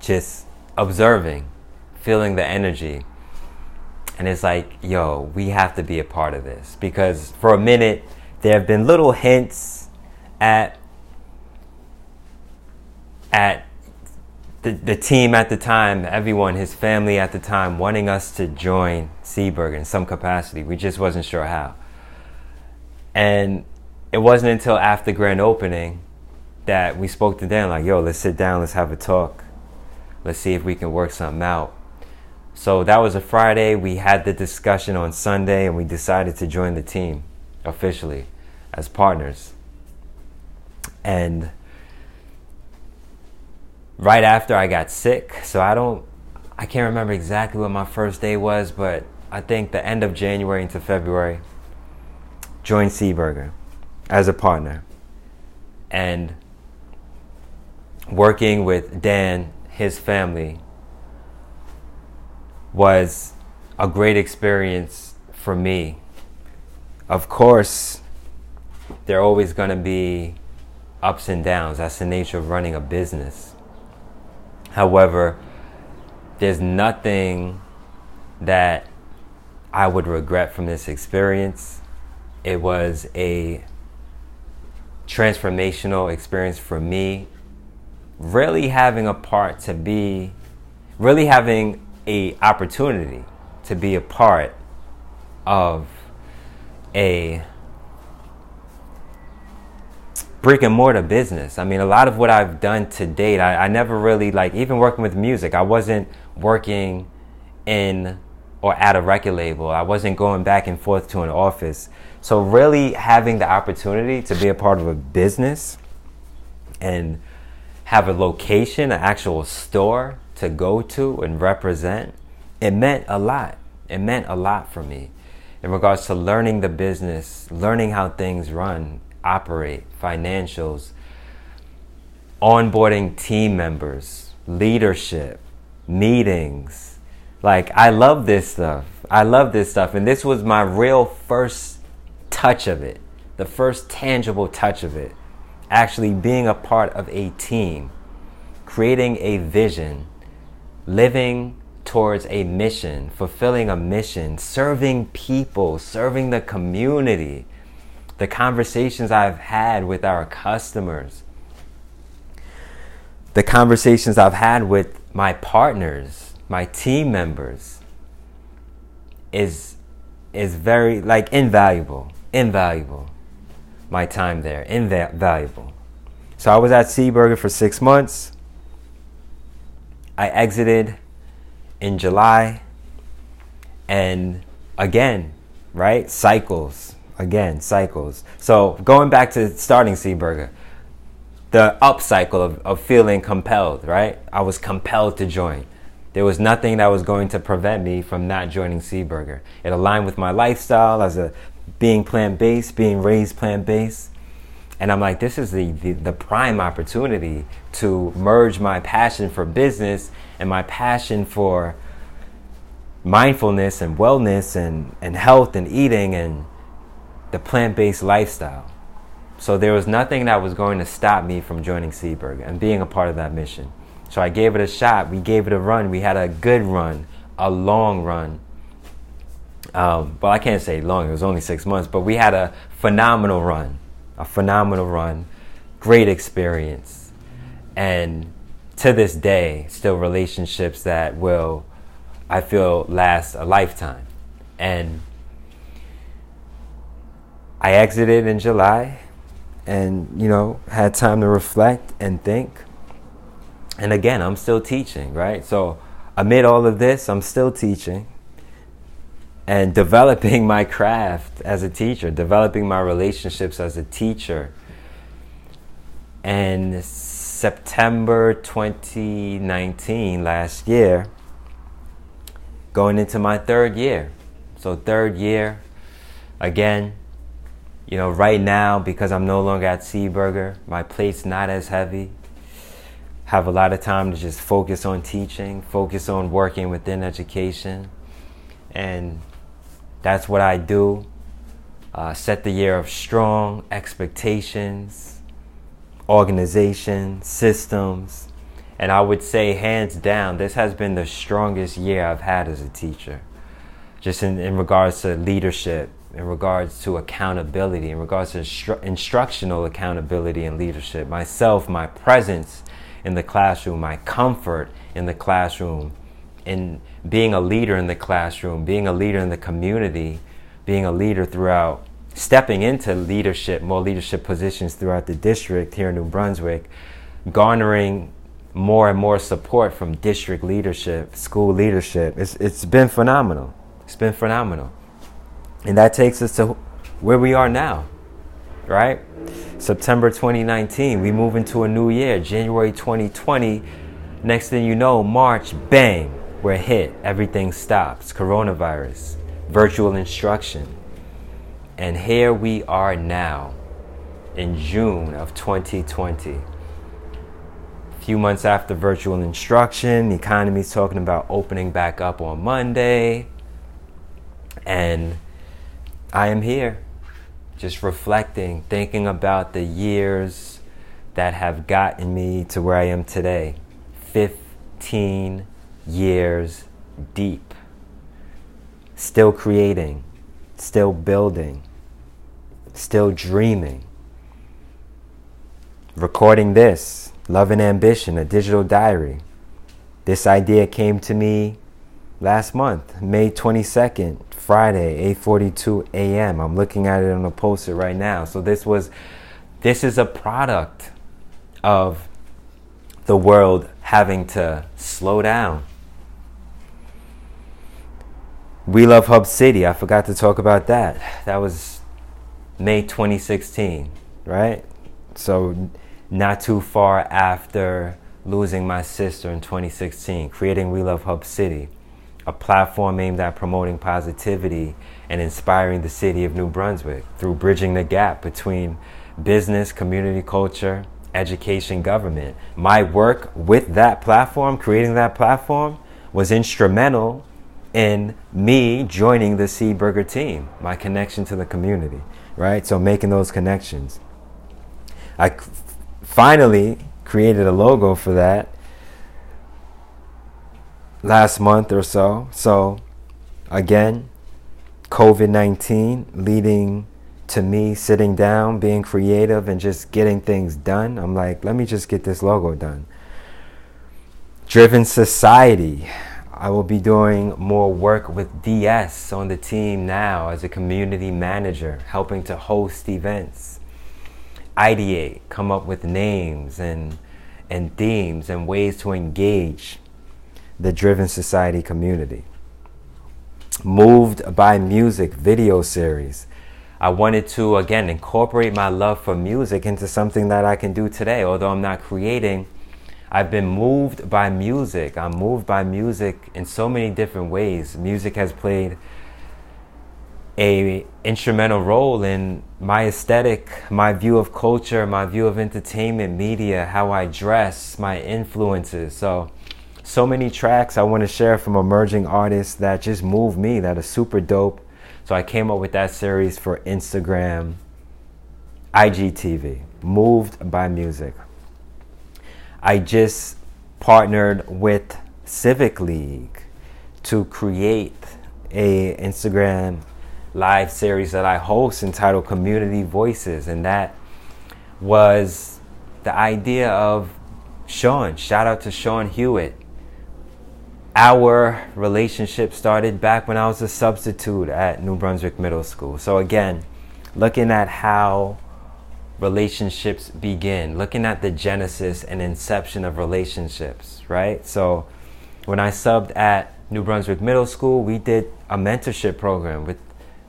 just observing, feeling the energy. And it's like, yo, we have to be a part of this. Because for a minute, there have been little hints at at the, the team at the time, everyone, his family at the time, wanting us to join Seaburg in some capacity. We just wasn't sure how. And it wasn't until after grand opening that we spoke to Dan, like, yo, let's sit down, let's have a talk. Let's see if we can work something out. So that was a Friday. We had the discussion on Sunday and we decided to join the team officially as partners. And right after I got sick, so I don't, I can't remember exactly what my first day was, but I think the end of January into February, joined Seed Burger as a partner. And working with Dan, his family, was a great experience for me. Of course, there are always going to be ups and downs. That's the nature of running a business. However, there's nothing that I would regret from this experience. It was a transformational experience for me. Really having a part to be, really having a opportunity to be a part of a brick and mortar business. I mean, a lot of what I've done to date, I, I, never really like, even working with music, I wasn't working in or at a record label. I wasn't going back and forth to an office. So, really having the opportunity to be a part of a business and have a location, an actual store to go to and represent, it meant a lot. It meant a lot for me in regards to learning the business, learning how things run, operate, financials, onboarding team members, leadership, meetings. Like, I love this stuff. I love this stuff. And this was my real first touch of it, the first tangible touch of it. Actually, being a part of a team, creating a vision, living towards a mission, fulfilling a mission, serving people, serving the community, the conversations I've had with our customers, the conversations I've had with my partners, my team members is is very like invaluable, invaluable. My time there, invaluable. So I was at Seed Burger for six months. I exited in July, and again, right? Cycles again, cycles. So going back to starting Seed Burger, the up cycle of, of feeling compelled, right? I was compelled to join. There was nothing that was going to prevent me from not joining Seed Burger. It aligned with my lifestyle as a being plant based, being raised plant based. And I'm like, this is the, the, the, prime opportunity to merge my passion for business and my passion for mindfulness and wellness and, and health and eating and the plant based lifestyle. So there was nothing that was going to stop me from joining Seed Burger and being a part of that mission. So I gave it a shot. We gave it a run. We had a good run, a long run. Um, well, I can't say long, it was only six months, but we had a phenomenal run. A phenomenal run. Great experience. And to this day, still relationships that will, I feel, last a lifetime. And I exited in July and, you know, had time to reflect and think. And again, I'm still teaching, right? So, amid all of this, I'm still teaching and developing [LAUGHS] my craft as a teacher, developing my relationships as a teacher. And September 2019, last year, going into my third year. So, third year, again, you know, right now, because I'm no longer at Seed Burger, my plate's not as heavy. Have a lot of time to just focus on teaching, focus on working within education. And that's what I do. Uh, set the year of strong expectations, organization, systems. And I would say, hands down, this has been the strongest year I've had as a teacher. Just in, in regards to leadership, in regards to accountability, in regards to instru- instructional accountability and leadership. Myself, my presence in the classroom, my comfort in the classroom, in being a leader in the classroom, being a leader in the community, being a leader throughout, stepping into leadership, more leadership positions throughout the district here in New Brunswick, garnering more and more support from district leadership, school leadership. It's, it's been phenomenal. It's been phenomenal. And that takes us to where we are now, right? September 2019, we move into a new year, January 2020. Next thing you know, March, bang, we're hit. Everything stops. Coronavirus, virtual instruction. And here we are now in June of 2020. A few months after virtual instruction, the economy's talking about opening back up on Monday. And I am here, just reflecting, thinking about the years that have gotten me to where I am today. 15 years deep, still creating, still building, still dreaming. Recording this, Love and Ambition, a digital diary. This idea came to me last month, May 22nd, Friday, 8:42 a.m. I'm looking at it on a poster right now. So this was this is a product of the world having to slow down we Love Hub City. I forgot to talk about that. That was May 2016, right? So, not too far after losing my sister in 2016, creating We Love Hub City, a platform aimed at promoting positivity and inspiring the city of New Brunswick through bridging the gap between business, community culture, education, government. My work with that platform, creating that platform, was instrumental in me joining the Seed Burger team, my connection to the community, right? So making those connections. I finally created a logo for that last month or so. So again, COVID 19 leading to me sitting down, being creative, and just getting things done. I'm like, let me just get this logo done. Driven Society. I will be doing more work with DS on the team now as a community manager, helping to host events, ideate, come up with names and, and themes and ways to engage the Driven Society community. Moved by Music video series. I wanted to, again, incorporate my love for music into something that I can do today. Although I'm not creating, I've been moved by music. I'm moved by music in so many different ways. Music has played a instrumental role in my aesthetic, my view of culture, my view of entertainment, media, how I dress, my influences. So so many tracks I want to share from emerging artists that just move me, that are super dope. So I came up with that series for Instagram, IGTV, Moved by Music. I just partnered with Civic League to create a Instagram live series that I host entitled Community Voices and that was the idea of Sean. Shout out to Sean Hewitt our relationship started back when I was a substitute at New Brunswick Middle School. So, again, looking at how relationships begin, looking at the genesis and inception of relationships, right? So, when I subbed at New Brunswick Middle School, we did a mentorship program with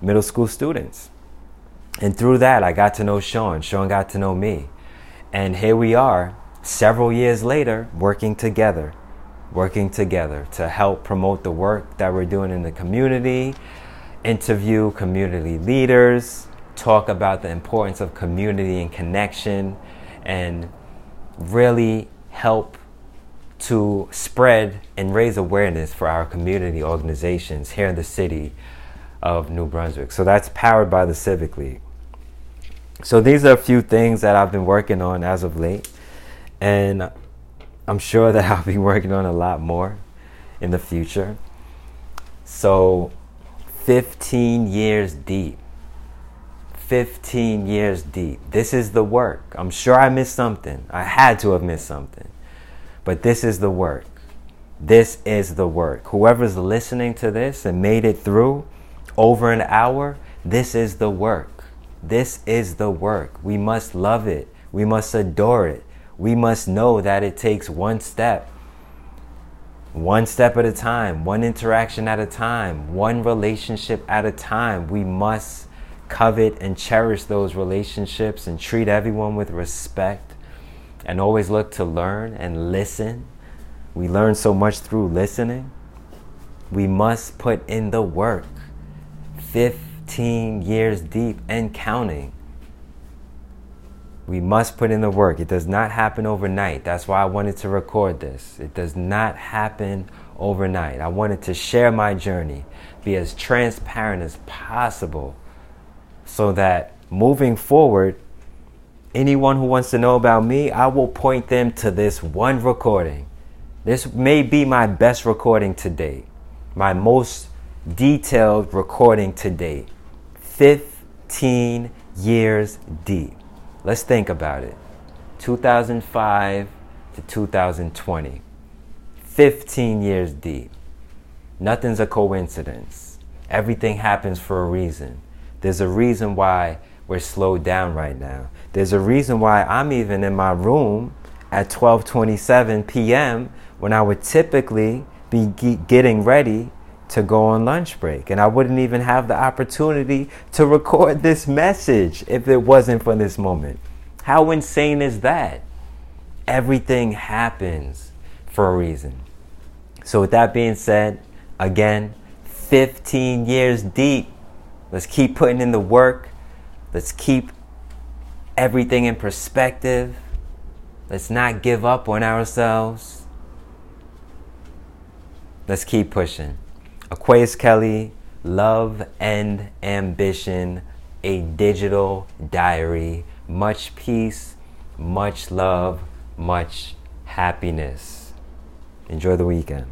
middle school students. And through that, I got to know Sean. Sean got to know me. And here we are, several years later, working together working together to help promote the work that we're doing in the community, interview community leaders, talk about the importance of community and connection, and really help to spread and raise awareness for our community organizations here in the city of New Brunswick. So that's powered by the Civic League. So these are a few things that I've been working on as of late. And I'm sure that [LAUGHS] I'll be working on a lot more in the future. So, 15 years deep. 15 years deep. This is the work. I'm sure I missed something. I had to have missed something. But this is the work. This is the work. Whoever's listening to this and made it through over an hour, this is the work. This is the work. We must love it. We must adore it we must know that it takes one step, one step at a time, one interaction at a time, one relationship at a time. We must covet and cherish those relationships and treat everyone with respect and always look to learn and listen. We learn so much through listening. We must put in the work. 15 years deep and counting. We must put in the work. It does not happen overnight. That's why I wanted to record this. It does not happen overnight. I wanted to share my journey, be as transparent as possible, so that moving forward, anyone who wants to know about me, I will point them to this one recording. This may be my best recording to date, my most detailed recording to date. 15 years deep. Let's think about it 2005 to 2020, 15 years deep. Nothing's a coincidence. Everything happens for a reason. There's a reason why we're slowed down right now. There's a reason why I'm even in my room at 12:27 p.m. when I would typically be getting ready to go on lunch break. And I wouldn't even have the opportunity to record this message if it wasn't for this moment. How insane is that? Everything happens for a reason. So, with that being said, again, 15 years deep. Let's keep putting in the work. Let's keep everything in perspective. Let's not give up on ourselves. Let's keep pushing. Aquarius Kelly, Love and Ambition, a digital diary. Much peace, much love, much happiness. Enjoy the weekend.